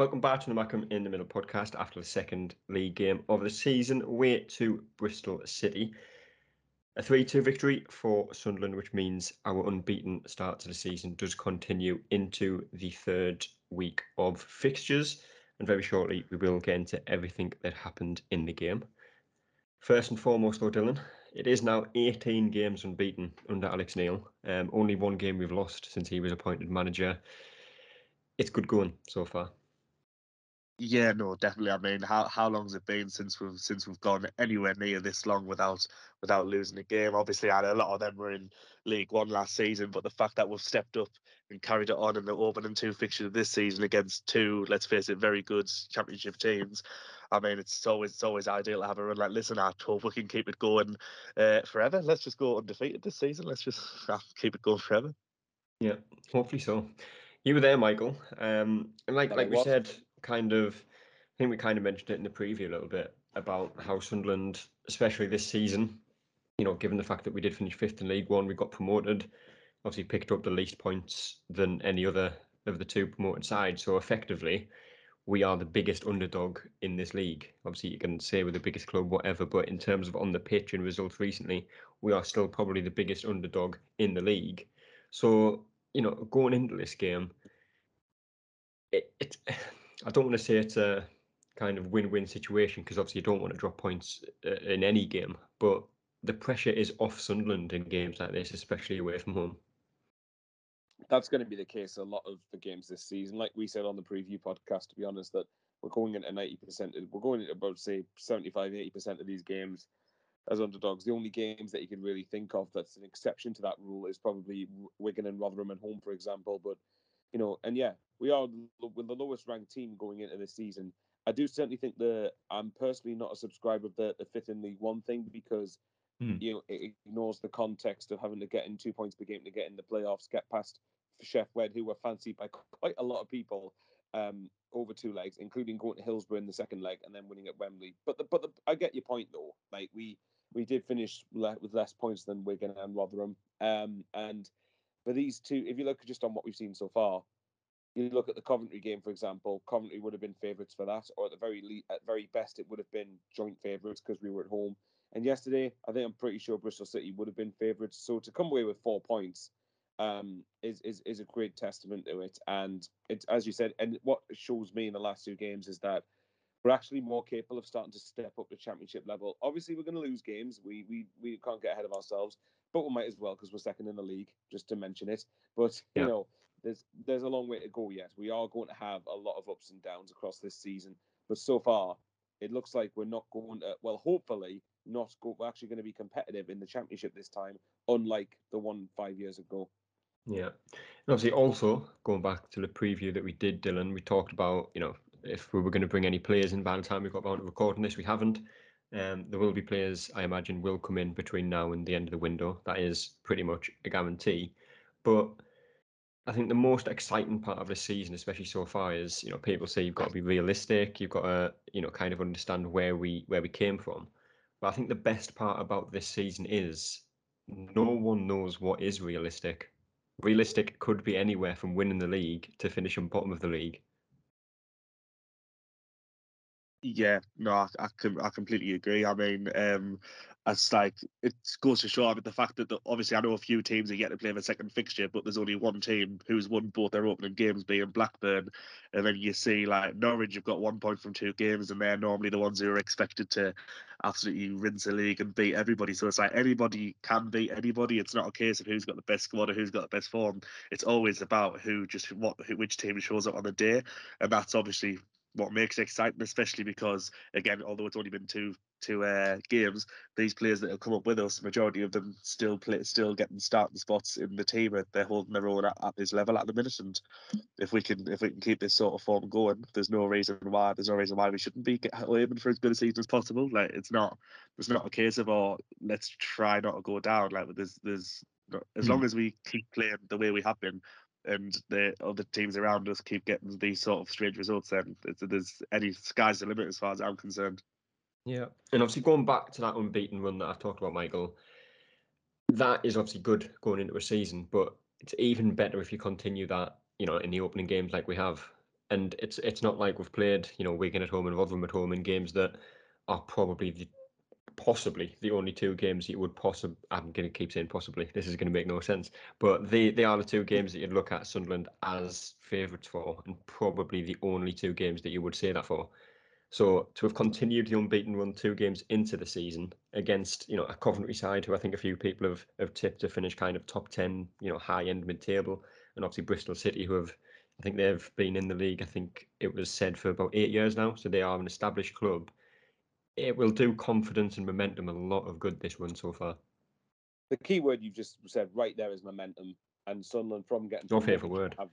Welcome back to the Mackem in the Middle podcast after the second league game of the season, away to Bristol City. A 3 2 victory for Sunderland, which means our unbeaten start to the season does continue into the third week of fixtures. And very shortly, we will get into everything that happened in the game. First and foremost, though, Dylan, it is now 18 games unbeaten under Alex Neil. Um, only one game we've lost since he was appointed manager. It's good going so far. Yeah, no, definitely. I mean, how how long's it been since we've since we've gone anywhere near this long without without losing a game? Obviously, a lot of them were in League One last season, but the fact that we've stepped up and carried it on in the opening two fixtures of this season against two, let's face it, very good Championship teams. I mean, it's always it's always ideal to have a run like listen. I hope we can keep it going uh, forever. Let's just go undefeated this season. Let's just uh, keep it going forever. Yeah, hopefully so. You were there, Michael. Um, and like like we said kind of, I think we kind of mentioned it in the preview a little bit about how Sunderland, especially this season, you know, given the fact that we did finish fifth in League One, we got promoted, obviously picked up the least points than any other of the two promoted sides. So effectively, we are the biggest underdog in this league. Obviously, you can say we're the biggest club, whatever, but in terms of on the pitch and results recently, we are still probably the biggest underdog in the league. So, you know, going into this game, it, I don't want to say it's a kind of win-win situation because obviously you don't want to drop points uh, in any game, but the pressure is off Sunderland in games like this, especially away from home. That's going to be the case a lot of the games this season. Like we said on the preview podcast, to be honest, that we're going into 90%, we're going into about, say, 75, 80% of these games as underdogs. The only games that you can really think of that's an exception to that rule is probably Wigan and Rotherham at home, for example. But you know, and yeah, we are with the lowest ranked team going into this season. I do certainly think that I'm personally not a subscriber of the, the fifth in League One thing because mm. you know it ignores the context of having to get in two points per game to get in the playoffs, get past Sheff Wed, who were fancied by quite a lot of people um, over two legs, including going to Hillsborough in the second leg and then winning at Wembley. But the, but the, I get your point though. Like we we did finish le- with less points than Wigan and Rotherham, um, and for these two, if you look just on what we've seen so far, you look at the Coventry game, for example. Coventry would have been favourites for that, or at the very le- at very best, it would have been joint favourites because we were at home. And yesterday, I think I'm pretty sure Bristol City would have been favourites. So to come away with four points um, is is is a great testament to it. And it's as you said, and what shows me in the last two games is that we're actually more capable of starting to step up the championship level. Obviously, we're going to lose games. We we we can't get ahead of ourselves, but we might as well because we're second in the league, just to mention it. But yeah. you know, there's there's a long way to go yet. We are going to have a lot of ups and downs across this season, but so far it looks like we're not going to. Well, hopefully, not go. We're actually going to be competitive in the championship this time, unlike the one five years ago. Yeah, and obviously, also going back to the preview that we did, Dylan, we talked about you know if we were going to bring any players in by the time we got around to recording this, we haven't. Um, there will be players, I imagine, will come in between now and the end of the window. That is pretty much a guarantee. But I think the most exciting part of the season, especially so far, is you know people say you've got to be realistic. You've got to you know kind of understand where we where we came from. But I think the best part about this season is no one knows what is realistic. Realistic could be anywhere from winning the league to finishing bottom of the league. Yeah, no, I, I, I completely agree. I mean, um, it's like it goes to show. I mean, the fact that the, obviously I know a few teams are yet to play their second fixture, but there's only one team who's won both their opening games, being Blackburn. And then you see like Norwich have got one point from two games, and they're normally the ones who are expected to absolutely rinse the league and beat everybody. So it's like anybody can beat anybody. It's not a case of who's got the best squad or who's got the best form. It's always about who just what which team shows up on the day, and that's obviously what makes it exciting, especially because again, although it's only been two two uh, games, these players that have come up with us, majority of them still play, still getting starting spots in the team. and They're holding their own at, at, this level at the minute, and if we can if we can keep this sort of form going, there's no reason why there's no reason why we shouldn't be aiming for as good a season as possible. Like it's not it's not a case of oh let's try not to go down. Like there's there's as hmm. long as we keep playing the way we have been, and the other teams around us keep getting these sort of strange results, then there's any sky's the limit as far as I'm concerned. Yeah, and obviously going back to that unbeaten run that I've talked about, Michael, that is obviously good going into a season, but it's even better if you continue that, you know, in the opening games like we have. and it's it's not like we've played you know Wigan at home and Rotherham at home in games that are probably the possibly the only two games you would possibly. I'm going to keep saying possibly. This is going to make no sense, but they they are the two games that you'd look at Sunderland as favourites for, and probably the only two games that you would say that for. So to have continued the unbeaten run two games into the season against you know a Coventry side who I think a few people have have tipped to finish kind of top ten, you know high end mid table, and obviously Bristol City who have I think they've been in the league. I think it was said for about eight years now, so they are an established club it will do confidence and momentum a lot of good this run so far. The key word you've just said right there is momentum, and Sunderland from getting your favourite word. Have,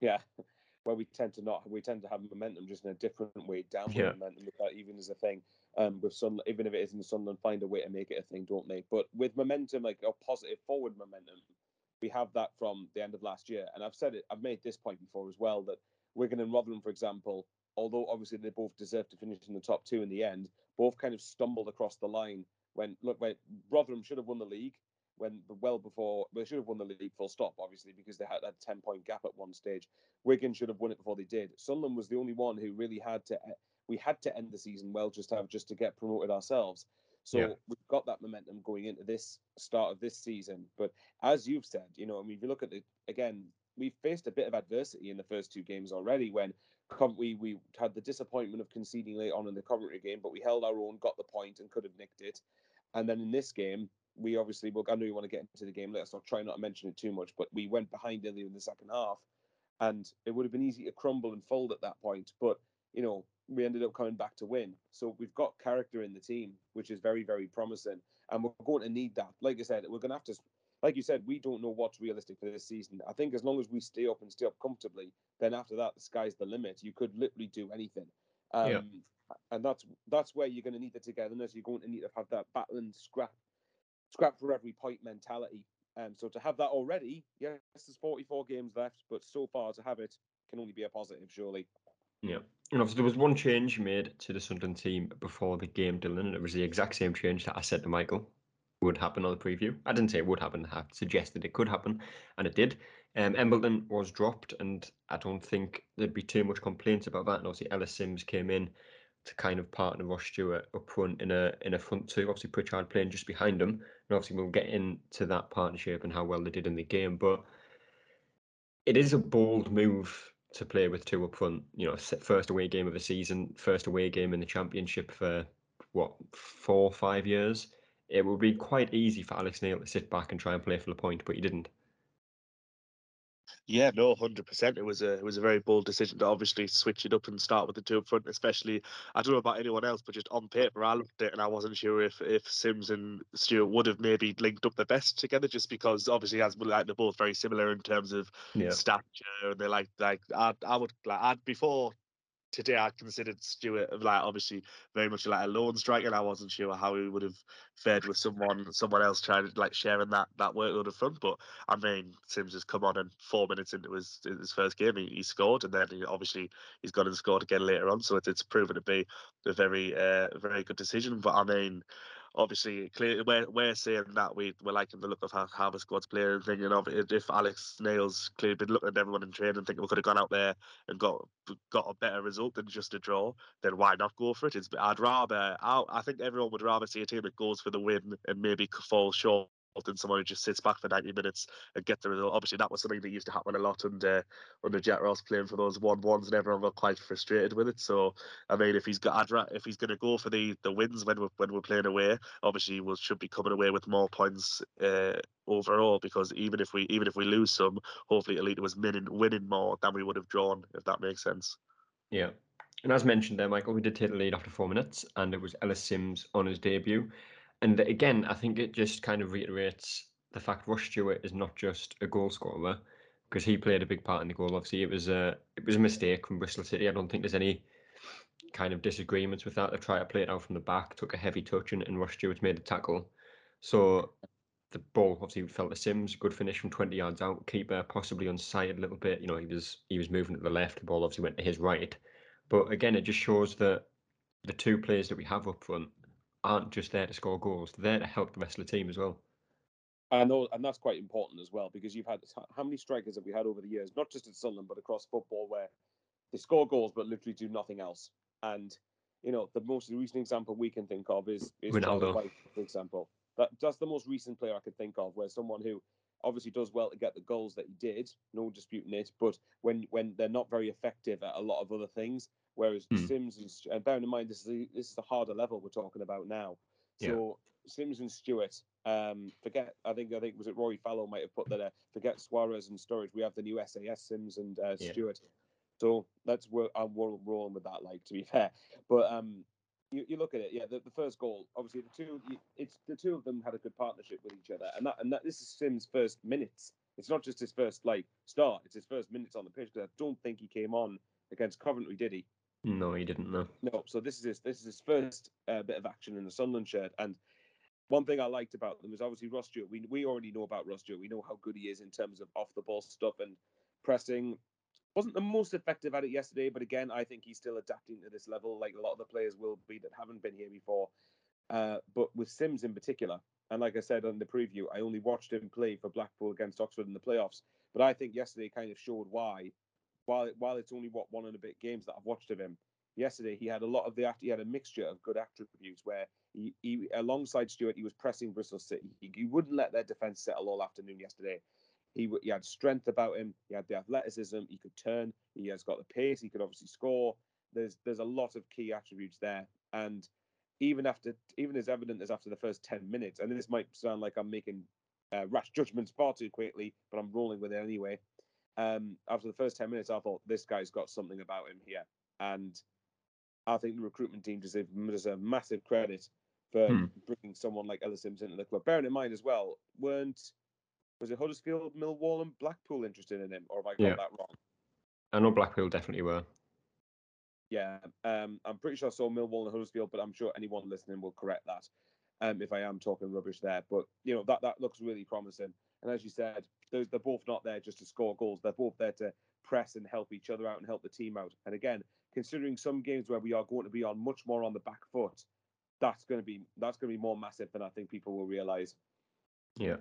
yeah, where we tend to not, we tend to have momentum just in a different way, downward yeah. momentum. That even as a thing, um, with Sun, even if it isn't Sunderland, find a way to make it a thing, don't they? But with momentum, like a positive forward momentum, we have that from the end of last year. And I've said it, I've made this point before as well that Wigan and Rotherham, for example, although obviously they both deserve to finish in the top two in the end, both kind of stumbled across the line when look when Rotherham should have won the league when well before they should have won the league full stop obviously because they had that 10 point gap at one stage. Wigan should have won it before they did. Sunderland was the only one who really had to we had to end the season well just to have just to get promoted ourselves. So yeah. we've got that momentum going into this start of this season. But as you've said you know I mean if you look at it again we faced a bit of adversity in the first two games already when we we had the disappointment of conceding late on in the Coventry game, but we held our own, got the point, and could have nicked it. And then in this game, we obviously, well, I know you want to get into the game later, so I'll try not to mention it too much. But we went behind early in the second half, and it would have been easy to crumble and fold at that point. But you know, we ended up coming back to win. So we've got character in the team, which is very, very promising, and we're going to need that. Like I said, we're going to have to like you said, we don't know what's realistic for this season. I think as long as we stay up and stay up comfortably, then after that, the sky's the limit. You could literally do anything. Um, yeah. And that's that's where you're going to need the togetherness. You're going to need to have that battle and scrap, scrap for every point mentality. Um, so to have that already, yes, there's 44 games left, but so far to have it can only be a positive, surely. Yeah. And obviously, there was one change made to the Sunderland team before the game, Dylan, and it was the exact same change that I said to Michael would happen on the preview. I didn't say it would happen. I suggested it could happen, and it did. Um, Embleton was dropped, and I don't think there'd be too much complaints about that. And obviously, Ellis Simms came in to kind of partner Ross Stewart up front in a in a front two. Obviously, Pritchard playing just behind him, and obviously we'll get into that partnership and how well they did in the game. But it is a bold move to play with two up front. You know, first away game of the season, first away game in the championship for what four five years it would be quite easy for Alex Neil to sit back and try and play for the point, but he didn't. Yeah, no, hundred percent. It was a it was a very bold decision to obviously switch it up and start with the two up front. Especially, I don't know about anyone else, but just on paper, I looked at it and I wasn't sure if if Simms and Stewart would have maybe linked up the best together, just because obviously as like they're both very similar in terms of yeah. stature and they're like like I I would like I'd before today I considered Stewart like obviously very much like a lone striker. And I wasn't sure how he would have fared with someone someone else trying to like sharing that that workload of front. But I mean, Simms has come on and four minutes into his his first game, he, he scored, and then he, obviously he's gone and scored again later on. So it's, it's proven to be a very uh, very good decision. But I mean obviously clear we're, we're saying that we we're liking the look of how, how the squad's playing and thinking of if Alex Neil's clearly been looking at everyone in training and thinking we could have gone out there and got got a better result than just a draw, then why not go for it? It's, I'd rather I, I think everyone would rather see a team that goes for the win and maybe fall short than someone who just sits back for 90 minutes and get the result. Obviously, that was something that used to happen a lot under under Jack Ross playing for those one ones, and everyone got quite frustrated with it. So, I mean, if he's got if he's going to go for the the wins when we're when we're playing away, obviously we should be coming away with more points uh, overall. Because even if we even if we lose some, hopefully Elite was winning winning more than we would have drawn, if that makes sense. Yeah. And as mentioned there, Michael, we did take the lead after four minutes, and it was Ellis Simms on his debut. And again, I think it just kind of reiterates the fact Ross Stewart is not just a goal scorer because he played a big part in the goal. Obviously, it was a it was a mistake from Bristol City. I don't think there's any kind of disagreements with that. They tried to play it out from the back, took a heavy touch, and, and Ross Stewart made the tackle. So the ball obviously fell to Simms. Good finish from 20 yards out. Keeper possibly unsighted a little bit. You know, he was he was moving to the left. The ball obviously went to his right. But again, it just shows that the two players that we have up front aren't just there to score goals; they're there to help the rest of the team as well. I know, and that's quite important as well because you've had how many strikers have we had over the years, not just at Sunderland but across football, where they score goals but literally do nothing else. And you know, the most recent example we can think of is, is Ronaldo, Wyke, for example. That that's the most recent player I could think of where someone who obviously does well to get the goals that he did, no disputing it. But when when they're not very effective at a lot of other things, whereas Hmm. Simms and and bearing in mind this is a, this is a harder level we're talking about now. So Simms and Stewart, um, forget. I think I think was it Rory Fallow might have put that. Uh, forget Suarez and Sturridge. We have the new SAS Simms and uh, Yeah. Stewart. So that's where I'm roll- rolling with that. Like to be fair, but um, you, you look at it. Yeah, the, the first goal. Obviously, the two. It's the two of them had a good partnership with each other, and that and that this is Simms' first minutes. It's not just his first like start. It's his first minutes on the pitch. 'cause I don't think he came on against Coventry, did he? No, he didn't know. No, so this is his this is his first uh, bit of action in the Sunderland shirt. And one thing I liked about them is obviously Ross Stewart. We we already know about Ross Stewart. We know how good he is in terms of off the ball stuff and pressing. Wasn't the most effective at it yesterday, but again, I think he's still adapting to this level, like a lot of the players will be that haven't been here before. Uh, but with Simms in particular, and like I said on the preview, I only watched him play for Blackpool against Oxford in the playoffs. But I think yesterday kind of showed why. While while it's only what one and a bit games that I've watched of him, yesterday he had a lot of the he had a mixture of good attributes where he, he alongside Stewart he was pressing Bristol City. He, he wouldn't let their defense settle all afternoon yesterday. He, he had strength about him. He had the athleticism. He could turn. He has got the pace. He could obviously score. There's there's a lot of key attributes there. And even after even as evident as after the first ten minutes, and this might sound like I'm making uh, rash judgments far too quickly, but I'm rolling with it anyway. Um, after the first ten minutes, I thought this guy's got something about him here, and I think the recruitment team deserve, deserve massive credit for Hmm. bringing someone like Ellis Simms into the club. Bearing in mind as well, weren't was it Huddersfield, Millwall, and Blackpool interested in him, or have I got Yeah. that wrong? I know Blackpool definitely were. Yeah, um, I'm pretty sure I saw Millwall and Huddersfield, but I'm sure anyone listening will correct that um, if I am talking rubbish there. But you know that that looks really promising. And as you said, those they're both not there just to score goals. They're both there to press and help each other out and help the team out. And again, considering some games where we are going to be on much more on the back foot, that's going to be that's going to be more massive than I think people will realise. Yeah.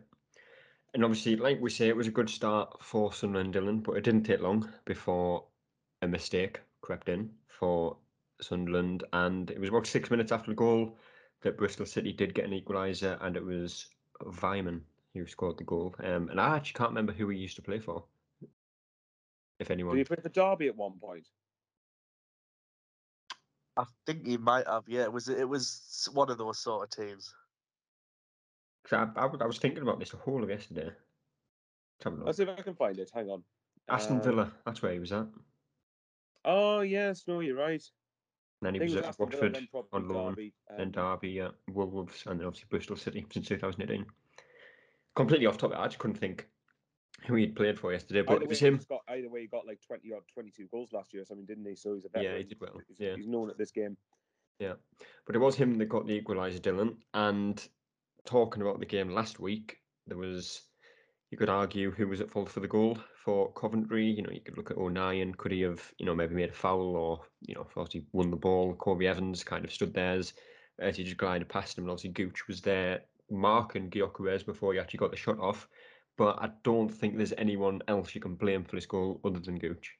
And obviously, like we say, it was a good start for Sunderland Dylan, but it didn't take long before a mistake crept in for Sunderland. And it was about six minutes after the goal that Bristol City did get an equaliser, and it was Weimann who scored the goal. Um, and I actually can't remember who he used to play for, if anyone. Did he play for Derby at one point? I think he might have. Yeah, it was it was one of those sort of teams. 'Cause I, I, was- I was thinking about this the whole of yesterday. Let's have a look. Let's see if I can find it. Hang on. Aston Um, Villa, that's where he was at. Oh yes, no, you're right. And then he was was at Watford then on loan. Derby. um, Derby, yeah, Wolves, and then obviously Bristol City since 2018. Completely off topic, I just couldn't think who he'd played for yesterday, but it was him. he's Got, either way, he got like 20 or 22 goals last year or something, didn't he? So he's a Yeah, he did well, He's, yeah. he's known at this game. Yeah, but it was him that got the equaliser, Dylan. And talking about the game last week, there was you could argue who was at fault for the goal for Coventry. You know, you could look at O'Nien. Could he have, you know, maybe made a foul or, you know, he won the ball? Corry Evans kind of stood there as, as he just glided past him. And obviously, Gooch was there marking Gyökeres before he actually got the shot off. But I don't think there's anyone else you can blame for this goal other than Gooch.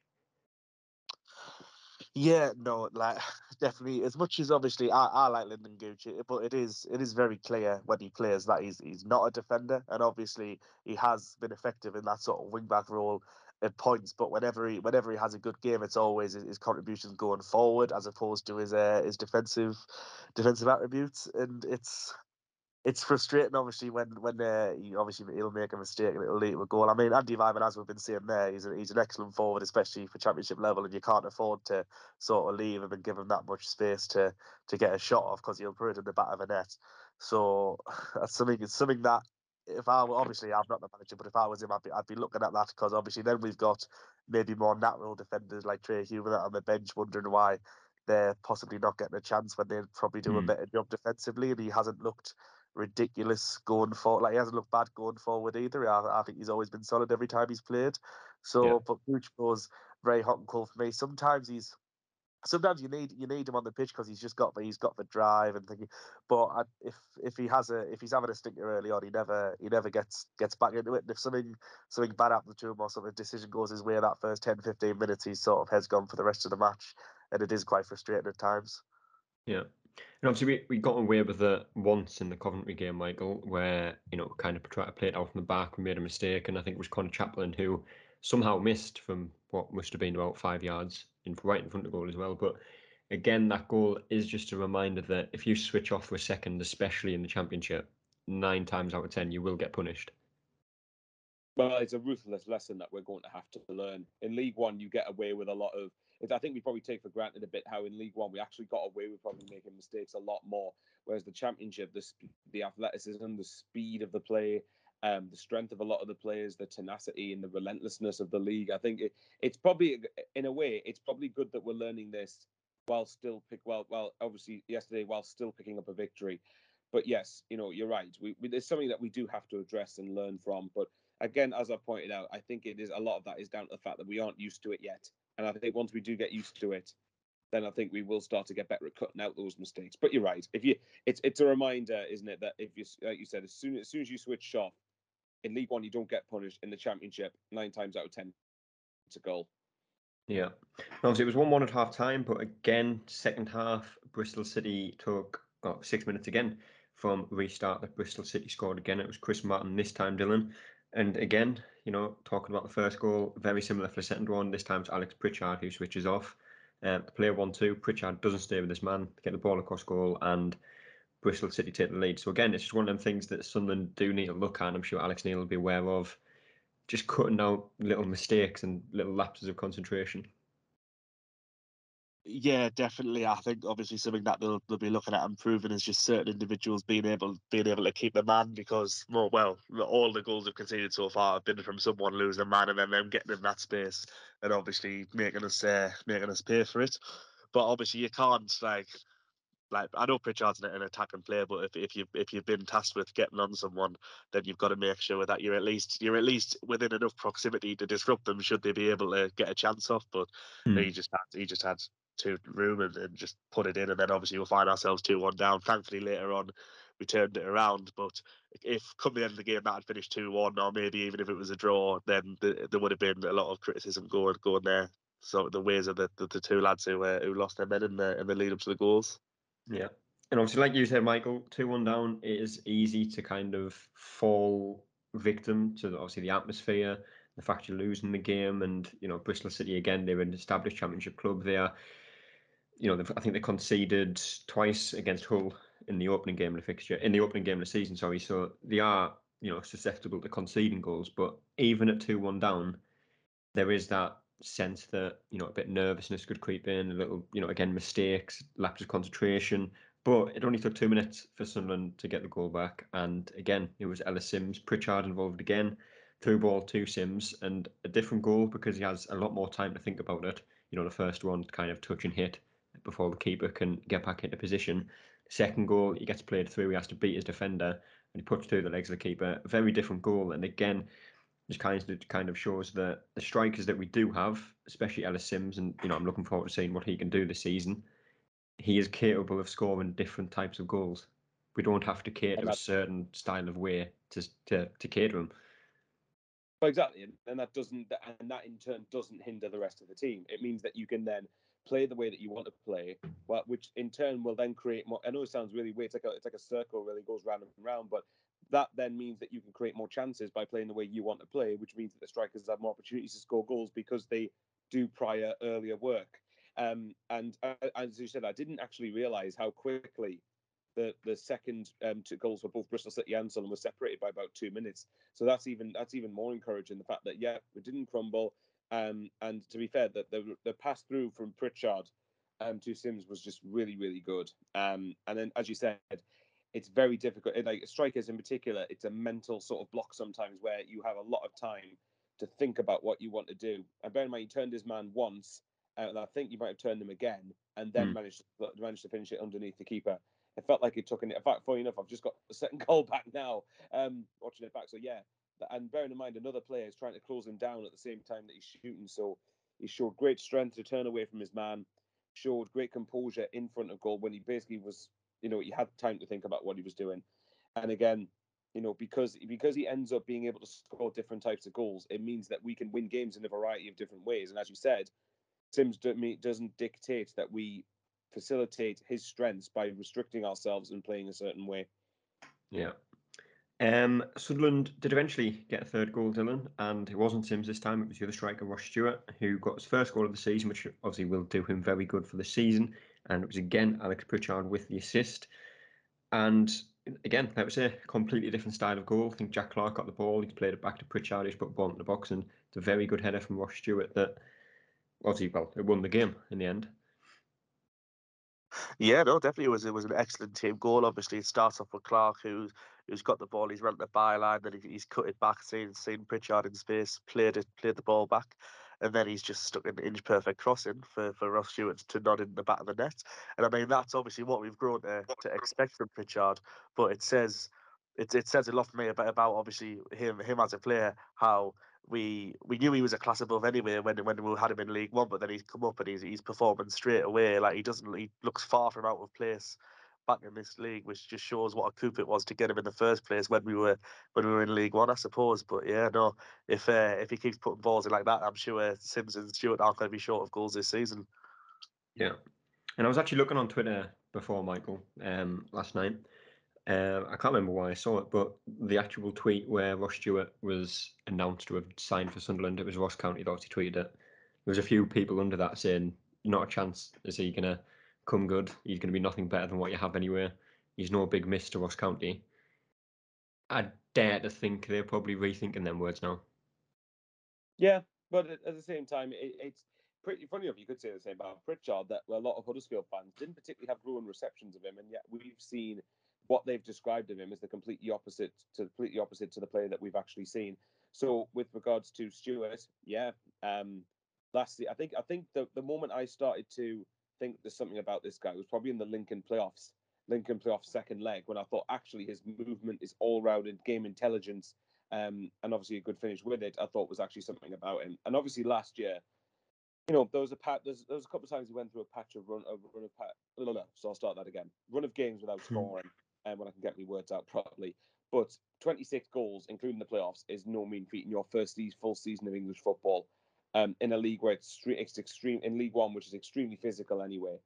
Yeah, no, like definitely. As much as obviously I, I like Lynden Gucci, but it is it is very clear when he plays that he's he's not a defender, and obviously he has been effective in that sort of wing back role at points. But whenever he whenever he has a good game, it's always his, his contributions going forward as opposed to his uh, his defensive defensive attributes, and it's it's frustrating, obviously, when when uh, he obviously he'll make a mistake and it'll lead to a goal. I mean, Andy Weimann, as we've been seeing there, he's a, he's an excellent forward, especially for championship level, and you can't afford to sort of leave him and give him that much space to to get a shot off because he'll put it in the back of a net. So that's something. It's something that if I were obviously I'm not the manager, but if I was him, I'd be I'd be looking at that because obviously then we've got maybe more natural defenders like Trai Hume on the bench wondering why they're possibly not getting a chance when they probably do a Hmm. better job defensively, and he hasn't looked ridiculous going forward. Like he hasn't looked bad going forward either. I, I think he's always been solid every time he's played. So, Yeah. but goes very hot and cold for me. Sometimes he's sometimes you need you need him on the pitch because he's just got the he's got the drive and thinking. But I, if if he has a if he's having a stinker early on, he never he never gets gets back into it. And if something something bad happens to him or something decision goes his way that first 10, 15 minutes, he's sort of heads gone for the rest of the match, and it is quite frustrating at times. Yeah. And obviously, we, we got away with it once in the Coventry game, Michael, where, you know, kind of tried to play it out from the back. We made a mistake, and I think it was Conor Chaplin who somehow missed from what must have been about five yards in right in front of goal as well. But again, that goal is just a reminder that if you switch off for a second, especially in the championship, nine times out of ten you will get punished. Well, it's a ruthless lesson that we're going to have to learn. In League One, you get away with a lot of. I think we probably take for granted a bit how in League One we actually got away with probably making mistakes a lot more. Whereas the Championship, the the athleticism, the speed of the play, um, the strength of a lot of the players, the tenacity and the relentlessness of the league. I think it, it's probably, in a way, it's probably good that we're learning this while still pick well, well, obviously yesterday while still picking up a victory. But yes, you know, you're right. We, we there's something that we do have to address and learn from. But again, as I pointed out, I think it is a lot of that is down to the fact that we aren't used to it yet. And I think once we do get used to it, then I think we will start to get better at cutting out those mistakes. But you're right. If you, it's it's a reminder, isn't it, that if you, like you said, as soon as soon as you switch off, in League One, you don't get punished. In the Championship, nine times out of ten, it's a goal. Yeah. Obviously, it was 1 1 at half time, but again, second half, Bristol City took oh, six minutes again from restart that Bristol City scored again. It was Chris Martin this time, Dylan. And again, you know, talking about the first goal, very similar for the second one. This time it's Alex Pritchard who switches off. Uh, the player 1 2, Pritchard doesn't stay with this man, get the ball across goal, and Bristol City take the lead. So again, it's just one of them things that Sunderland do need to look at. I'm sure Alex Neil will be aware of, just cutting out little mistakes and little lapses of concentration. Yeah, definitely. I think obviously something that they'll, they'll be looking at improving is just certain individuals being able being able to keep the man because well, well, all the goals they've conceded so far have been from someone losing a man and then them getting in that space and obviously making us uh, making us pay for it. But obviously you can't like like I know Pritchard's an, an attacking player, but if, if you if you've been tasked with getting on someone, then you've got to make sure that you're at least you're at least within enough proximity to disrupt them should they be able to get a chance off. But mm. he just had he just had to room and, and just put it in, and then obviously we'll find ourselves two one down. Thankfully later on we turned it around, but if come the end of the game that had finished two one, or maybe even if it was a draw, then the, there would have been a lot of criticism going going there. So the ways of the, the, the two lads who uh, who lost their men in the in the lead up to the goals. Yeah. And obviously, like you said, Michael, 2 1 down, it is easy to kind of fall victim to the, obviously the atmosphere, the fact you're losing the game. And, you know, Bristol City, again, they're an established championship club. They are, you know, I think they conceded twice against Hull in the opening game of the fixture, in the opening game of the season, sorry. So they are, you know, susceptible to conceding goals. But even at 2 1 down, there is that sense that you know a bit nervousness could creep in, a little you know again mistakes, lapse of concentration. But it only took two minutes for Sunderland to get the goal back, and again it was Ellis Simms, Pritchard involved again, through ball two Simms, and a different goal because he has a lot more time to think about it. You know the first one kind of touch and hit before the keeper can get back into position. Second goal, he gets played through. He has to beat his defender, and he puts through the legs of the keeper. Very different goal, and again, just kind of kind of shows that the strikers that we do have, especially Ellis Simms, and you know I'm looking forward to seeing what he can do this season. He is capable of scoring different types of goals. We don't have to cater a certain style of way to to, to cater him. Well, exactly, and that doesn't, and that in turn doesn't hinder the rest of the team. It means that you can then play the way that you want to play, which in turn will then create more. I know it sounds really weird. It's like a, it's like a circle, really goes round and round, but that then means that you can create more chances by playing the way you want to play, which means that the strikers have more opportunities to score goals because they do prior earlier work. Um, and uh, as you said, I didn't actually realise how quickly the the second um, two goals for both Bristol City and Sunderland were separated by about two minutes. So that's even that's even more encouraging. The fact that yeah, we didn't crumble. Um, and to be fair, that the the pass through from Pritchard um, to Simms was just really really good. Um, and then as you said, it's very difficult. Like strikers in particular, it's a mental sort of block sometimes where you have a lot of time to think about what you want to do. And bear in mind, he turned his man once, uh, and I think you might have turned him again, and then mm. managed to, managed to finish it underneath the keeper. It felt like it took an. In fact, funny enough, I've just got the second goal back now, um, watching it back. So yeah, and bearing in mind another player is trying to close him down at the same time that he's shooting. So he showed great strength to turn away from his man, showed great composure in front of goal when he basically was, you know, he had time to think about what he was doing. And again, you know, because because he ends up being able to score different types of goals, it means that we can win games in a variety of different ways. And as you said, Simms doesn't dictate that we facilitate his strengths by restricting ourselves and playing a certain way. Yeah. Um, Sunderland did eventually get a third goal, Dylan, and it wasn't Simms this time. It was the other striker, Ross Stewart, who got his first goal of the season, which obviously will do him very good for the season. And it was again Alex Pritchard with the assist. And again, that was a completely different style of goal. I think Jack Clarke got the ball. He played it back to Pritchard. He's put ball in the box, and it's a very good header from Ross Stewart that obviously, well, it won the game in the end. Yeah, no, definitely it was it was an excellent team goal. Obviously, it starts off with Clarke, who's who's got the ball, he's run the byline, then he's cut it back, seen seen Pritchard in space, played it, played the ball back, and then he's just stuck an inch perfect crossing for for Ross Stewart to nod in the back of the net. And I mean that's obviously what we've grown to, to expect from Pritchard, but it says it, it says a lot for me about, about obviously him him as a player how we we knew he was a class above anyway when when we had him in League One, but then he's come up and he's he's performing straight away. Like he doesn't he looks far from out of place back in this league, which just shows what a coup it was to get him in the first place when we were when we were in League One, I suppose. But yeah, no, if uh, if he keeps putting balls in like that, I'm sure Simms and Stewart aren't going to be short of goals this season. Yeah, and I was actually looking on Twitter before Michael um, last night, uh, I can't remember why I saw it, but the actual tweet where Ross Stewart was announced to have signed for Sunderland, it was Ross County that obviously tweeted it. There was a few people under that saying, "Not a chance. Is he gonna come good? He's gonna be nothing better than what you have anywhere. He's no big miss to Ross County." I dare to think they're probably rethinking them words now. Yeah, but at the same time, it, it's pretty funny enough. You could say the same about Pritchard that a lot of Huddersfield fans didn't particularly have glowing receptions of him, and yet we've seen what they've described of him is the completely opposite to completely opposite to the player that we've actually seen. So with regards to Stewart, yeah, um, lastly, I think I think the the moment I started to think there's something about this guy was probably in the Lincoln playoffs, Lincoln playoff second leg when I thought actually his movement is all rounded, game intelligence, um, and obviously a good finish with it. I thought was actually something about him, and obviously last year. You know, there was a pat. There's, there was a couple of times he went through a patch of run, a run of pat. No, no, no. So I'll start that again. Run of games without hmm. scoring um, when I can get my words out properly. But 26 goals, including the playoffs, is no mean feat in your first full season of English football. Um, in a league where it's, it's extreme in League One, which is extremely physical anyway.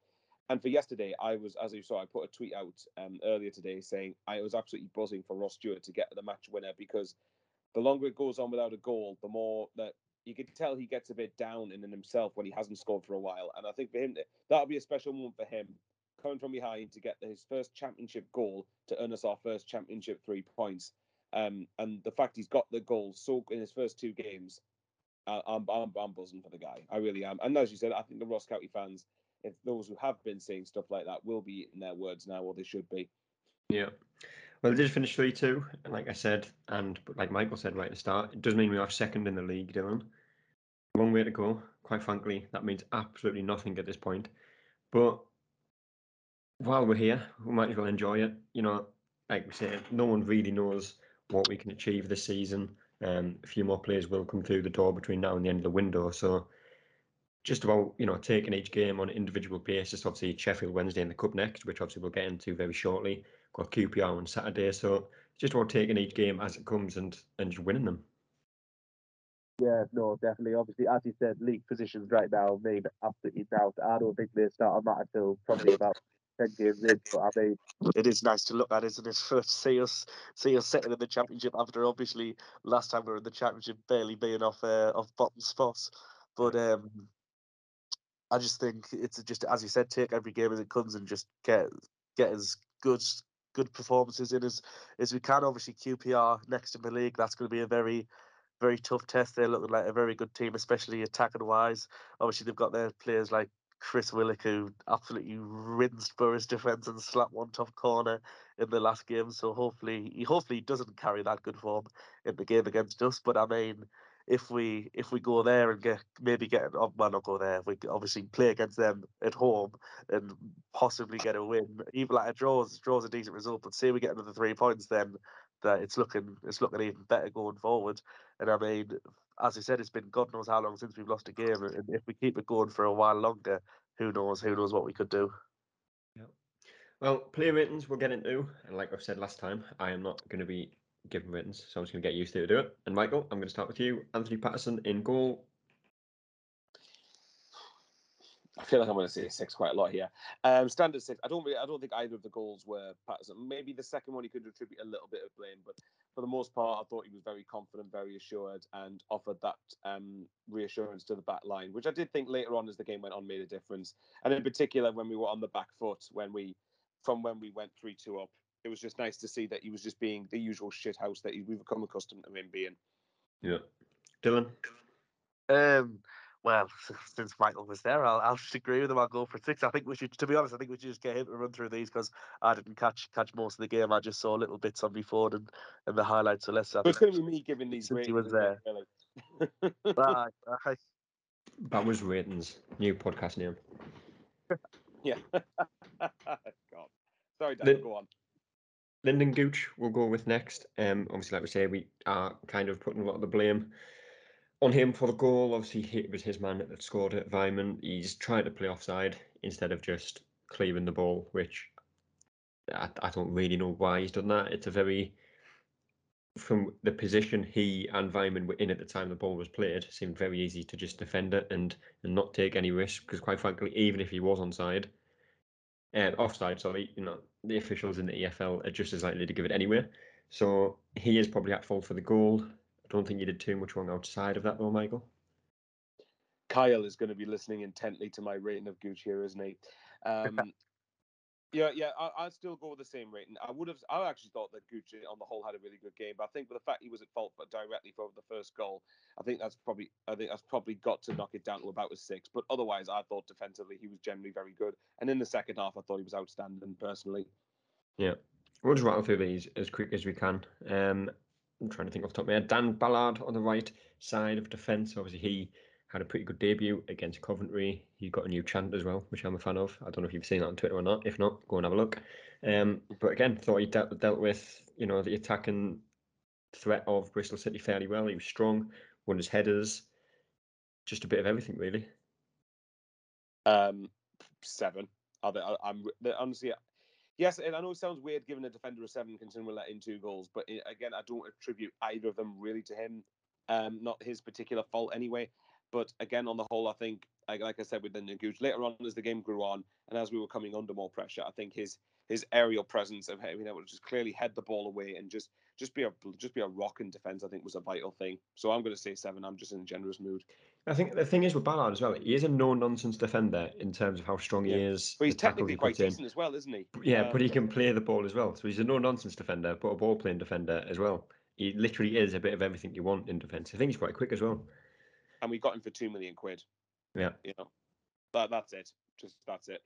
And for yesterday, I was, as you saw, I put a tweet out um, earlier today saying I was absolutely buzzing for Ross Stewart to get the match winner because the longer it goes on without a goal, the more that you can tell he gets a bit down in himself when he hasn't scored for a while. And I think for him, that'll be a special moment for him coming from behind to get his first championship goal to earn us our first championship three points. Um, and the fact he's got the goal so in his first two games, uh, I'm, I'm, I'm buzzing for the guy. I really am. And as you said, I think the Ross County fans, if those who have been saying stuff like that, will be in their words now, or they should be. Yeah. Well, they did finish 3 2. And like I said, and like Michael said right at the start, it does mean we are second in the league, Dylan. Long way to go. Quite frankly, that means absolutely nothing at this point. But while we're here, we might as well enjoy it. You know, like we said, no one really knows what we can achieve this season. Um, a few more players will come through the door between now and the end of the window. So just about you know taking each game on an individual basis. Obviously, Sheffield Wednesday in the cup next, which obviously we'll get into very shortly. Got QPR on Saturday, so just about taking each game as it comes and and just winning them. Yeah, no, definitely. Obviously, as you said, league positions right now mean absolutely doubt. I don't think they start on that until probably about ten games in. But I mean, it is nice to look at, isn't it? For see us see us sitting in the championship after obviously last time we were in the championship barely being off uh, off bottom spots. But um, I just think it's just as you said, take every game as it comes and just get get as good good performances in as as we can. Obviously, QPR next in the league, that's going to be a very very tough test. They're looking like a very good team, especially attacking wise. Obviously, they've got their players like Chris Willock, who absolutely rinsed Borough's defence and slapped one top corner in the last game. So hopefully, he hopefully doesn't carry that good form in the game against us. But I mean, if we if we go there and get maybe get oh, well not go there, we obviously play against them at home and possibly get a win. Even like a draw, draws a decent result. But say we get another three points, then that it's looking it's looking even better going forward. And I mean, as I said, it's been God knows how long since we've lost a game, and if we keep it going for a while longer, who knows? Who knows what we could do? Yeah. Well, player ratings we'll get into, and like I've said last time, I am not going to be giving ratings, so I'm just going to get used to do it. And Michael, I'm going to start with you. Anthony Patterson in goal. I feel like I'm going to say six quite a lot here. Um, standard six. I don't really. I don't think either of the goals were Patterson. Maybe the second one he could attribute a little bit of blame, but for the most part, I thought he was very confident, very assured, and offered that um, reassurance to the back line, which I did think later on as the game went on made a difference. And in particular, when we were on the back foot, when we from when we went three two up, it was just nice to see that he was just being the usual shit house that we've become accustomed to him being. Yeah, Dylan. Um, well, since Michael was there, I'll, I'll just agree with him. I'll go for six. I think we should, to be honest, I think we should just get him to run through these because I didn't catch catch most of the game. I just saw little bits on my phone and, and the highlights. So let's. It's going to be me giving these ratings. he was there. Bye. Bye. That was ratings. New podcast name. yeah. God. Sorry, Dan. Lin- go on. Lynden Gooch we'll go with next. Um, obviously, like we say, we are kind of putting a lot of the blame on him for the goal. Obviously, it was his man that scored it, Weimann. He's trying to play offside instead of just clearing the ball, which I, I don't really know why he's done that. It's a very, from the position he and Weimann were in at the time the ball was played, seemed very easy to just defend it and, and not take any risk. Because quite frankly, even if he was onside, uh, offside, sorry, you know, the officials in the EFL are just as likely to give it anyway. So he is probably at fault for the goal. I don't think you did too much wrong outside of that, though, Michael. Kyle is going to be listening intently to my rating of Gucci here, isn't he? Um, yeah, yeah, I, I'd still go with the same rating. I would have, I actually thought that Gucci on the whole had a really good game, but I think with the fact he was at fault but directly for the first goal, I think that's probably, I think that's probably got to knock it down to about a six. But otherwise, I thought defensively he was generally very good, and in the second half, I thought he was outstanding personally. Yeah, we'll just rattle through these as quick as we can. Um, I'm trying to think off the top of my head. Dan Ballard on the right side of defence. Obviously, he had a pretty good debut against Coventry. He got a new chant as well, which I'm a fan of. I don't know if you've seen that on Twitter or not. If not, go and have a look. Um, but again, thought he dealt, dealt with you know the attacking threat of Bristol City fairly well. He was strong, won his headers, just a bit of everything really. Um, seven. I, I'm honestly, yes, and I know it sounds weird giving a defender a seven considering we let in two goals, but it, again, I don't attribute either of them really to him. Um, not his particular fault anyway. But again, on the whole, I think, like I said with the Gooch, later on as the game grew on and as we were coming under more pressure, I think his his aerial presence of being able to just clearly head the ball away and just just be a just be a rock in defence, I think was a vital thing. So I'm going to say seven. I'm just in a generous mood. I think the thing is with Ballard as well, he is a no nonsense defender in terms of how strong Yeah. he is. But he's technically he quite puts in. decent as well, isn't he? Yeah, Um, but he can play the ball as well. So he's a no nonsense defender, but a ball playing defender as well. He literally is a bit of everything you want in defence. I think he's quite quick as well. and we got him for two million quid. Yeah. You know, that that's it. Just that's it.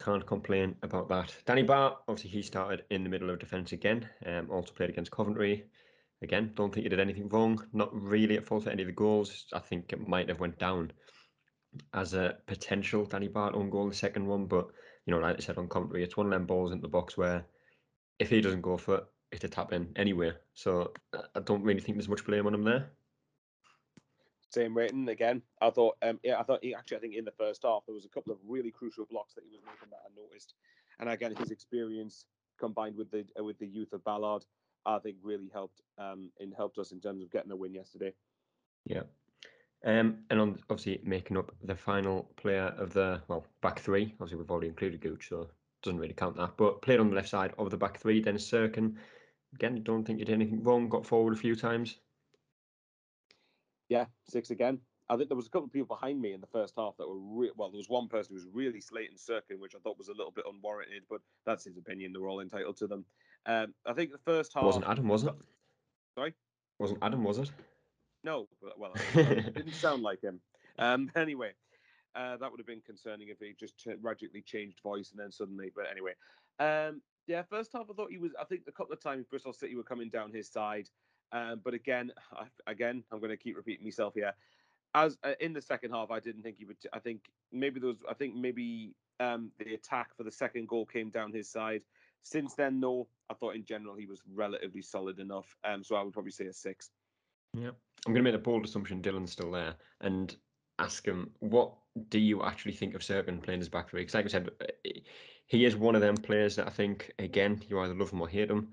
Can't complain about that. Danny Batth, obviously, he started in the middle of defence again. Um, also played against Coventry. Again, don't think he did anything wrong. Not really at fault for any of the goals. I think it might have went down as a potential Danny Batth own goal, the second one. But you know, like I said on Coventry, it's one of them balls into the box where if he doesn't go for it, it's a tap in anyway. So I don't really think there's much blame on him there. Same rating again. I thought, um, yeah, I thought he actually, I think in the first half there was a couple of really crucial blocks that he was making that I noticed, and again his experience combined with the uh, with the youth of Ballard, I think really helped um in helped us in terms of getting a win yesterday. Yeah. Um, and on obviously making up the final player of the well back three. Obviously, we've already included Gooch, so doesn't really count that. But played on the left side of the back three. Dennis Cirkin. Again, don't think you did anything wrong. Got forward a few times. Yeah, six again. I think there was a couple of people behind me in the first half that were re- well. There was one person who was really slating Cirkin, which I thought was a little bit unwarranted, but that's his opinion. They're all entitled to them. Um, I think the first half Wasn't Adam, was it? Sorry? Wasn't Adam, was it? No, well, it didn't sound like him. Um, anyway, uh, that would have been concerning if he just ch- radically changed voice and then suddenly. But anyway, um, yeah, first half I thought he was. I think a couple of times Bristol City were coming down his side, um, but again, I, again, I'm going to keep repeating myself here. As uh, in the second half, I didn't think he would. I think maybe was. I think maybe um, the attack for the second goal came down his side. Since then, no, I thought in general he was relatively solid enough. Um, so I would probably say a six. Yeah. I'm going to make the bold assumption Dylan's still there, and ask him what do you actually think of Cirkin playing his back three? Because, like I said, he is one of them players that I think, again, you either love him or hate him.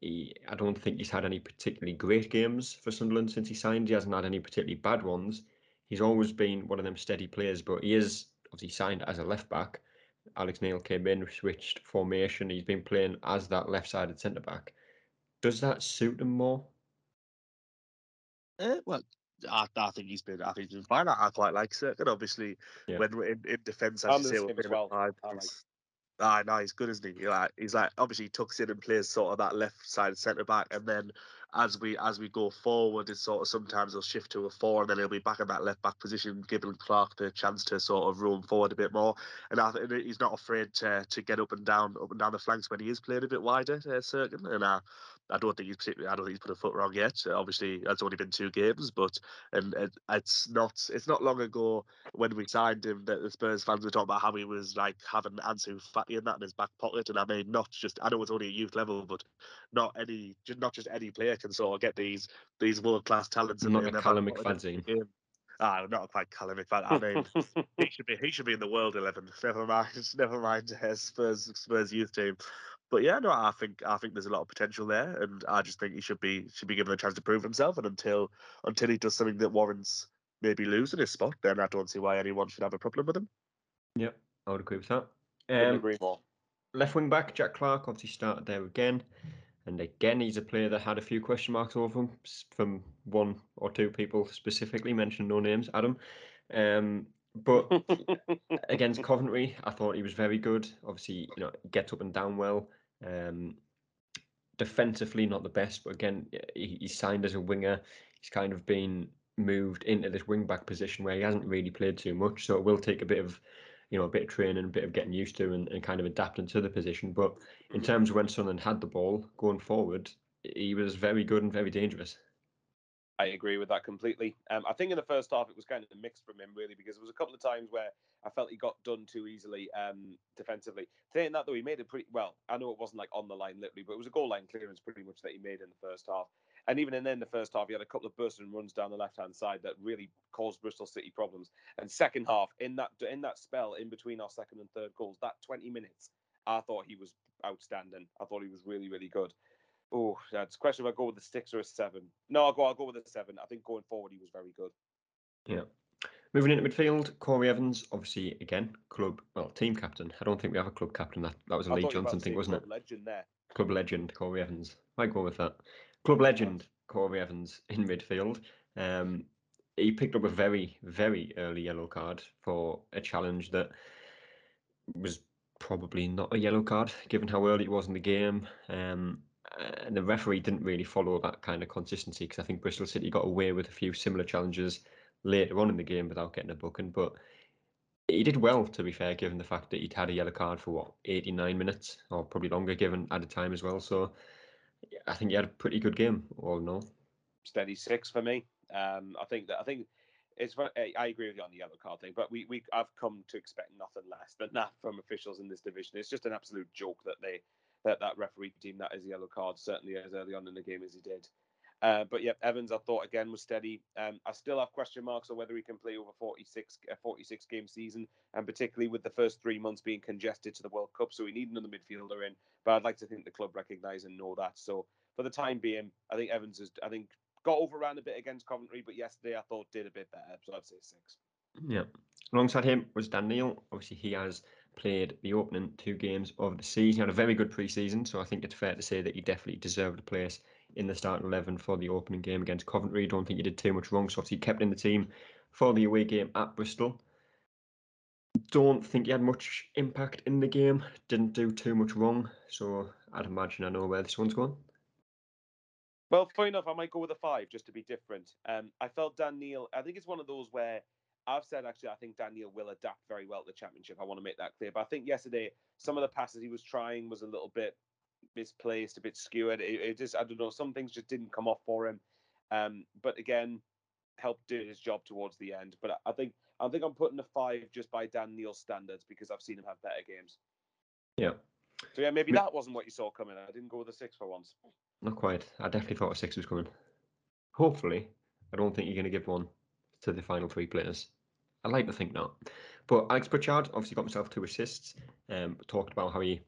He, I don't think he's had any particularly great games for Sunderland since he signed. He hasn't had any particularly bad ones. He's always been one of them steady players, but he is obviously signed as a left back. Alex Neil came in, switched formation. He's been playing as that left-sided centre back. Does that suit him more? Uh, well, I, I, think he's been. I think he's been fine. I, I quite like Cirkin. Obviously, yeah. when we're in, in defence, I'm you say, we're well. Five, like Ah, no, he's good, isn't he? Like, he's like obviously he tucks in and plays sort of that left side centre back, and then as we as we go forward, it's sort of sometimes he'll shift to a four, and then he'll be back in that left back position, giving Clarke the chance to sort of roam forward a bit more. And I think he's not afraid to to get up and down up and down the flanks when he is playing a bit wider, uh, Cirkin. And uh, I don't think he's. I don't think he's put a foot wrong yet. Obviously, it's only been two games, but and it, it's not. It's not long ago when we signed him that the Spurs fans were talking about how he was like having Ansu Fati and that in his back pocket. And I mean, not just. I know it's only a youth level, but not any. Not just any player can sort of get these these world class talents. Not in, a Callum McFadzean. Ah, not quite Callum McFadzean. I mean, he should be he should be in the world eleven. Never mind. Never mind. Uh, Spurs Spurs youth team but yeah, no, I think I think there's a lot of potential there, and I just think he should be should be given a chance to prove himself. And until until he does something that warrants maybe losing his spot, then I don't see why anyone should have a problem with him. Yep, I would agree with that. Um, agree more. Left wing back Jack Clarke obviously started there again, and again he's a player that had a few question marks over him from one or two people specifically mentioned no names, Adam. Um, but against Coventry, I thought he was very good. Obviously, you know, gets up and down well. Um, defensively, not the best, but again, he, he's signed as a winger. He's kind of been moved into this wing back position where he hasn't really played too much. So it will take a bit of, you know, a bit of training, a bit of getting used to, and, and kind of adapting to the position. But in terms of when Sunderland had the ball going forward, he was very good and very dangerous. I agree with that completely. Um, I think in the first half it was kind of mixed from him really because there was a couple of times where I felt he got done too easily um, defensively. Saying that though, he made it pretty well. I know it wasn't like on the line literally, but it was a goal line clearance pretty much that he made in the first half. And even in, then the first half, he had a couple of bursts and runs down the left hand side that really caused Bristol City problems. And second half, in that in that spell in between our second and third goals, that 20 minutes, I thought he was outstanding. I thought he was really really good. Oh, that's a question if I go with the six or a seven. No, I'll go. I'll go with a seven. I think going forward, he was very good. Yeah. Moving into midfield, Corry Evans, obviously again club well team captain. I don't think we have a club captain. That that was a Lee Johnson thing, wasn't it? Legend there. Club legend Corry Evans. I go with that. Club legend Corry Evans in midfield. Um, he picked up a very very early yellow card for a challenge that was probably not a yellow card given how early it was in the game. Um, and the referee didn't really follow that kind of consistency because I think Bristol City got away with a few similar challenges later on in the game without getting a booking. But he did well, to be fair, given the fact that he'd had a yellow card for what 89 minutes or probably longer, given added time as well. So I think he had a pretty good game, all in all. Steady six for me. Um, I think that I think it's. I agree with you on the yellow card thing, but we we I've come to expect nothing less than that from officials in this division. It's just an absolute joke that they that that referee deemed that as a yellow card, certainly as early on in the game as he did. Uh, but yeah, Evans, I thought again was steady. Um, I still have question marks on whether he can play over 46 a 46 game season, and particularly with the first three months being congested to the World Cup, so we need another midfielder in. But I'd like to think the club recognise and know that. So for the time being, I think Evans has I think got overran a bit against Coventry, but yesterday I thought did a bit better. So I'd say six. Yeah. Alongside him was Dan Neil. Obviously, he has played the opening two games of the season. He had a very good pre-season, so I think it's fair to say that he definitely deserved a place in the starting eleven for the opening game against Coventry. Don't think he did too much wrong, so he kept in the team for the away game at Bristol. Don't think he had much impact in the game. Didn't do too much wrong, so I'd imagine I know where this one's going. Well, fair enough. I might go with a five just to be different. Um, I felt Dan Neil. I think it's one of those where I've said actually I think Dan Neil will adapt very well to the championship. I want to make that clear. But I think yesterday some of the passes he was trying was a little bit misplaced, a bit skewed. It, it just I don't know, some things just didn't come off for him. Um, but again, helped do his job towards the end. But I think I think I'm putting a five just by Dan standards because I've seen him have better games. Yeah. So yeah, maybe that wasn't what you saw coming. I didn't go with a six for once. Not quite. I definitely thought a six was coming. Hopefully, I don't think you're going to give one to the final three players I like to think not. But Alex Pritchard obviously got himself two assists. Um, talked about how he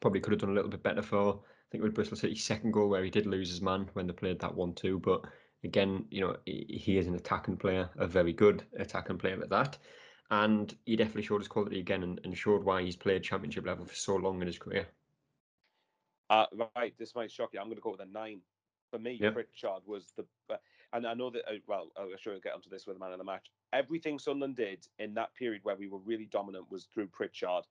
probably could have done a little bit better for I think it was Bristol City's second goal where he did lose his man when they played that one two. But again, you know, he, he is an attacking player, a very good attacking player at that. And he definitely showed his quality again and, and showed why he's played championship level for so long in his career. Uh, right, this might shock you. I'm going to go with a nine. For me, yep. Pritchard was the, uh, and I know that. Uh, well, I'm sure we'll get onto this with the man of the match. Everything Sunderland did in that period where we were really dominant was through Pritchard.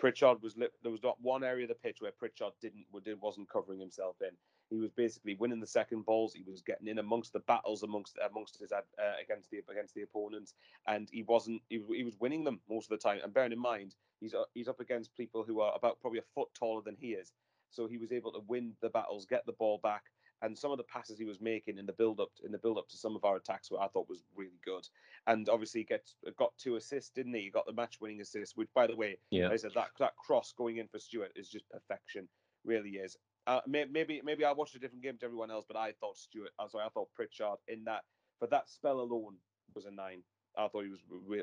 Pritchard was there was not one area of the pitch where Pritchard didn't wasn't covering himself in. He was basically winning the second balls. He was getting in amongst the battles amongst amongst his uh, against the against the opponents, and he wasn't. He, he was winning them most of the time. And bearing in mind, he's uh, he's up against people who are about probably a foot taller than he is. So he was able to win the battles, get the ball back, and some of the passes he was making in the build up in the build up to some of our attacks, were I thought was really good. And obviously, he gets got two assists, didn't he? He got the match winning assist, which, by the way, yeah. I said that that cross going in for Stewart is just perfection, really is. Uh, maybe maybe I watched a different game to everyone else, but I thought Stewart. I'm sorry, I thought Pritchard in that for that spell alone was a nine. I thought he was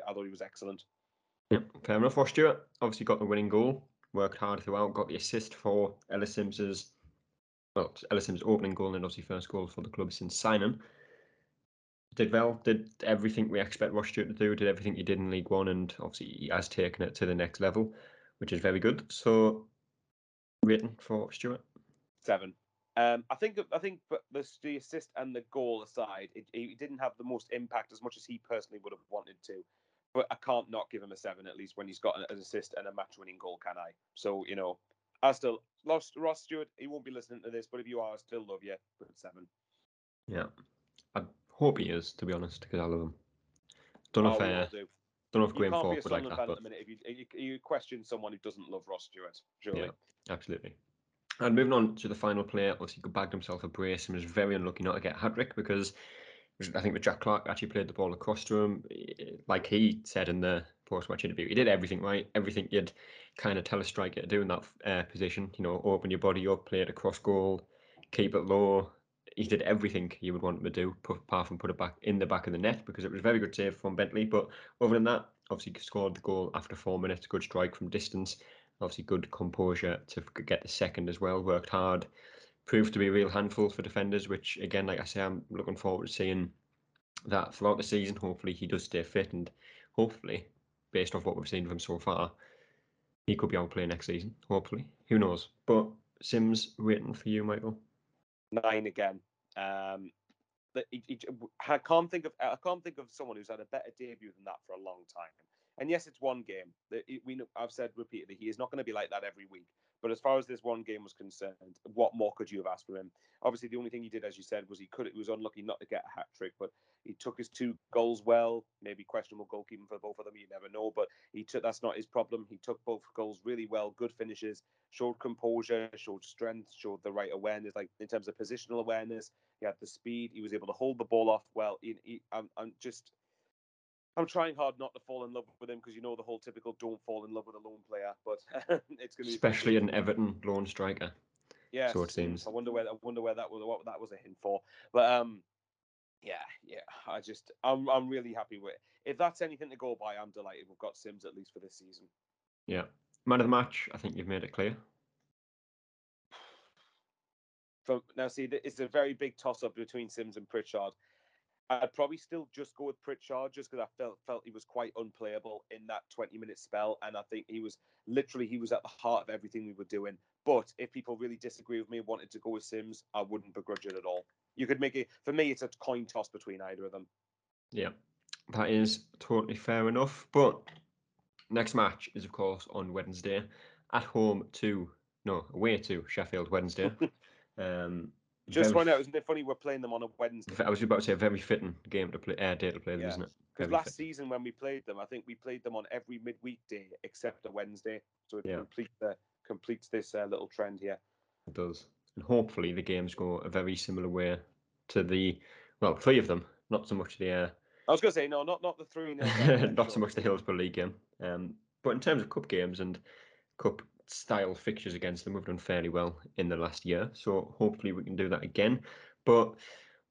I thought he was excellent. Yeah, fair enough. For Stewart, obviously got the winning goal worked hard throughout, got the assist for Ellis Simms's well, Ellis Simms' opening goal and obviously first goal for the club since signing. Did well, did everything we expect Ross Stewart to do, did everything he did in League One, and obviously he has taken it to the next level, which is very good. So, rating for Stewart? Seven. Um, I think I think the, the assist and the goal aside, it, it, didn't have the most impact as much as he personally would have wanted to but I can't not give him a seven at least when he's got an assist and a match-winning goal, can I? So you know, I still lost Ross Stewart. He won't be listening to this, but if you are, I still love you. But seven. Yeah, I hope he is to be honest, because I love him. Don't know oh, if uh, do. don't know if Graham Thorpe would like that. But... If you, you, you question someone who doesn't love Ross Stewart, surely. Yeah, absolutely. And moving on to the final player, obviously bagged himself a brace and was very unlucky not to get a hat trick because I think that Jack Clarke actually played the ball across to him. Like he said in the post-match interview, he did everything right. Everything you'd kind of tell a striker to do in that uh, position. You know, open your body up, play it across goal, keep it low. He did everything you would want him to do, apart from put it back in the back of the net because it was a very good save from Bentley. But other than that, obviously scored the goal after four minutes. Good strike from distance. Obviously good composure to get the second as well. Worked hard proved to be a real handful for defenders, which again, like I say, I'm looking forward to seeing that throughout the season. Hopefully, he does stay fit, and hopefully, based off what we've seen of him so far, he could be out play next season. Hopefully, who knows? But Simms waiting for you, Michael. Nine again. Um, he, he, I can't think of I can't think of someone who's had a better debut than that for a long time. And yes, it's one game. We I've said repeatedly he is not going to be like that every week. But as far as this one game was concerned, what more could you have asked from him? Obviously, the only thing he did, as you said, was he could. It was unlucky not to get a hat trick, but he took his two goals well. Maybe questionable goalkeeping for both of them. You never know, but he took. That's not his problem. He took both goals really well. Good finishes. Showed composure. Showed strength. Showed the right awareness, like in terms of positional awareness. He had the speed. He was able to hold the ball off well. He, he, I'm, I'm just I'm trying hard not to fall in love with him because you know the whole typical don't fall in love with a lone player, but it's going to be especially an Everton lone striker. Yeah, so it seems. I wonder where I wonder where that was what that was a hint for, but um, yeah, yeah. I just I'm I'm really happy with. It. If that's anything to go by, I'm delighted we've got Simms at least for this season. Yeah, man of the match. I think you've made it clear. From now, see, it's a very big toss up between Simms and Pritchard. I'd probably still just go with Pritchard just because I felt felt he was quite unplayable in that 20 minute spell, and I think he was literally he was at the heart of everything we were doing. But if people really disagree with me, and wanted to go with Simms, I wouldn't begrudge it at all. You could make it for me. It's a coin toss between either of them. Yeah, that is totally fair enough. But next match is of course on Wednesday, at home to no away to Sheffield Wednesday. um, just find out, isn't it funny we're playing them on a Wednesday? I was about to say a very fitting game to play, uh, day to play them, yeah. isn't it? Because last fit. season when we played them, I think we played them on every midweek day except a Wednesday, so it yeah. completes the completes this uh, little trend here. It does, and hopefully the games go a very similar way to the well, three of them, not so much the. Uh, I was going to say no, not not the three. not so much the Hillsborough League game, um, but in terms of cup games and cup style fixtures against them. We've done fairly well in the last year, so hopefully we can do that again. But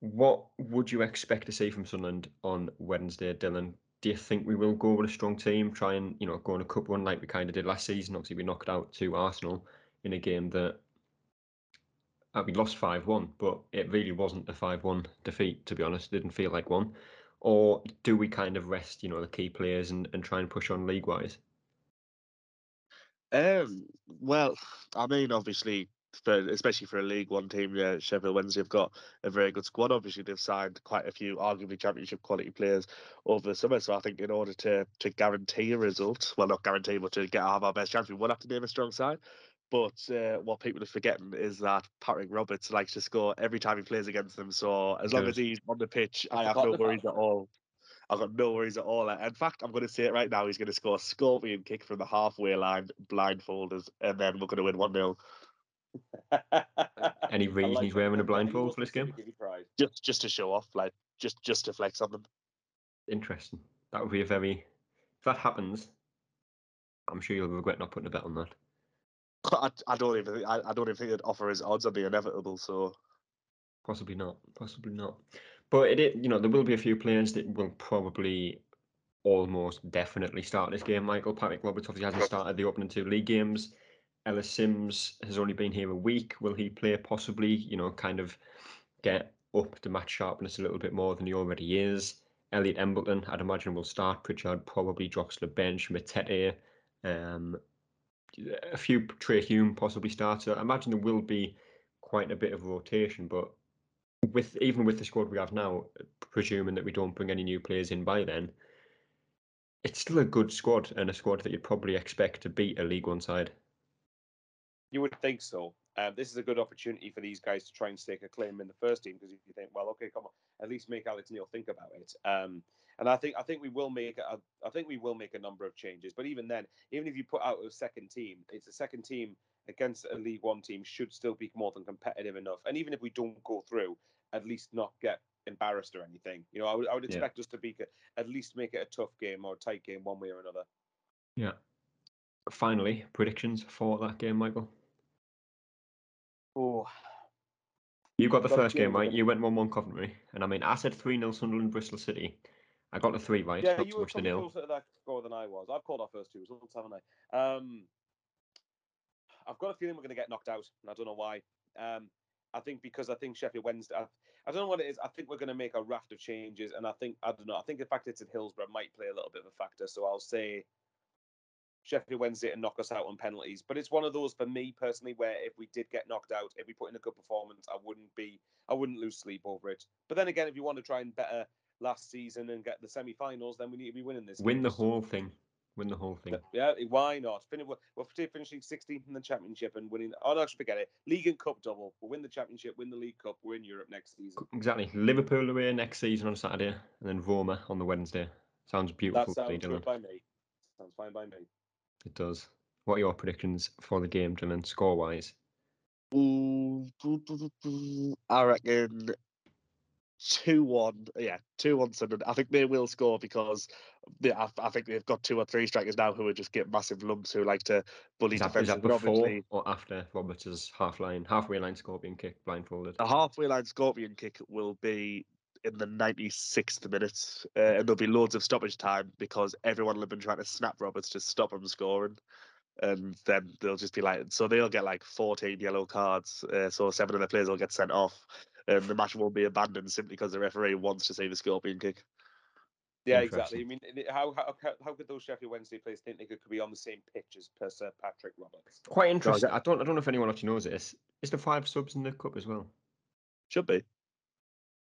what would you expect to see from Sunderland on Wednesday, Dylan? do you think we will go with a strong team, try and you know go on a cup run like we kind of did last season? Obviously, we knocked out to Arsenal in a game that uh, we lost five one, but it really wasn't a five one defeat. To be honest, it didn't feel like one. Or do we kind of rest, you know, the key players and, and try and push on league wise? Um, well, I mean, obviously, for especially for a League One team, yeah, Sheffield Wednesday have got a very good squad. Obviously, they've signed quite a few arguably Championship quality players over the summer. So I think in order to to guarantee a result, well, not guarantee, but to get have our best chance, we would have to name a strong side. But uh, what people are forgetting is that Patrick Roberts likes to score every time he plays against them. So as long as he's on the pitch, I, I have no worries at all. I've got no worries at all. In fact, I'm going to say it right now. He's going to score a scorpion kick from the halfway line, blindfolded, and then we're going to win 1 0. Any reason like he's wearing a blindfold for this game? Just, just to show off, like just, just to flex on them. Interesting. That would be a very. If that happens, I'm sure you'll regret not putting a bet on that. I, I don't even. I, I don't even think it offers odds on the inevitable. So possibly not. Possibly not. But it, you know, there will be a few players that will probably almost definitely start this game. Michael Patrick Roberts obviously hasn't started the opening two league games. Ellis Simms has only been here a week. Will he play possibly, you know, kind of get up to match sharpness a little bit more than he already is? Elliot Embleton, I'd imagine, will start. Pritchard probably drops to the bench. Matete, um, a few Trai Hume possibly starts. So I imagine there will be quite a bit of rotation, but with even with the squad we have now, presuming that we don't bring any new players in by then, it's still a good squad and a squad that you'd probably expect to beat a League One side. You would think so. This is a good opportunity for these guys to try and stake a claim in the first team because if you think, well, okay, come on, at least make Alex Neil think about it. Um, and I think I think we will make a, I think we will make a number of changes. But even then, even if you put out a second team, it's a second team against a League One team should still be more than competitive enough. And even if we don't go through, at least not get embarrassed or anything. You know, I would I would expect yeah. us to be at least make it a tough game or a tight game one way or another. Yeah. Finally, predictions for that game, Michael. Oh, you got the first game right. You went one-one Coventry, and I mean, I said three 0 Sunderland, Bristol City. I got the three right. Yeah, you were so closer to that score than I was. I've called our first two results, haven't I? Um, I've got a feeling we're going to get knocked out, and I don't know why. Um, I think because I think Sheffield Wednesday. I, I, don't know what it is. I think we're going to make a raft of changes, and I think I don't know. I think the fact it's at Hillsborough might play a little bit of a factor. So I'll say Sheffield Wednesday and knock us out on penalties. But it's one of those for me personally where if we did get knocked out, if we put in a good performance, I wouldn't be I wouldn't lose sleep over it. But then again, if you want to try and better last season and get the semi-finals, then we need to be winning this. Win the whole thing. Win the whole thing. Yeah, eh, why not? Finish, we're finishing 16th in the championship and winning. Oh no, forget it. League and cup double. We'll win the championship, win the league cup. We're in Europe next season. Exactly. Liverpool away next season on Saturday, and then Roma on the Wednesday. Sounds beautiful. That sounds good by me. Sounds fine by me. It does. What are your predictions for the game, Dylan, score wise? I reckon two one. Yeah, two one Sunderland. I think they will score because they, I, I, think they've got two or three strikers now who are just get massive lumps who like to bully is that, defenses. Is that before or after Roberts' half line, halfway line scorpion kick blindfolded? The halfway line scorpion kick will be in the 96th minute, uh, and there'll be loads of stoppage time because everyone will have been trying to snap Roberts to stop him scoring. And then they'll just be like, so they'll get like 14 yellow cards. Uh, so seven of the players will get sent off. And the match won't be abandoned simply because the referee wants to see the scorpion kick. Yeah, exactly. I mean, how, how how could those Sheffield Wednesday players think they could, could be on the same pitch as per Sir Patrick Roberts? Quite interesting. I don't I don't know if anyone actually knows this. Is the five subs in the cup as well? Should be.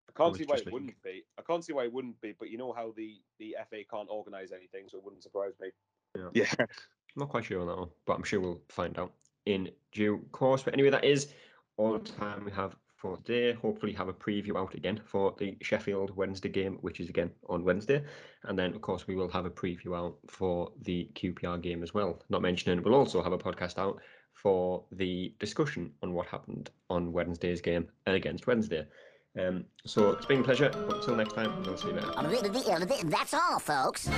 I can't see why it wouldn't be. I can't see why it wouldn't be, but you know how the, the FA can't organise anything, so it wouldn't surprise me. Yeah. yeah. I'm not quite sure on that one, but I'm sure we'll find out in due course. But anyway, that is all the time we have for today. Hopefully, have a preview out again for the Sheffield Wednesday game, which is again on Wednesday. And then, of course, we will have a preview out for the QPR game as well. Not mentioning, we'll also have a podcast out for the discussion on what happened on Wednesday's game against Wednesday. Um, so it's been a pleasure. Until next time, we'll see you later. That's all, folks.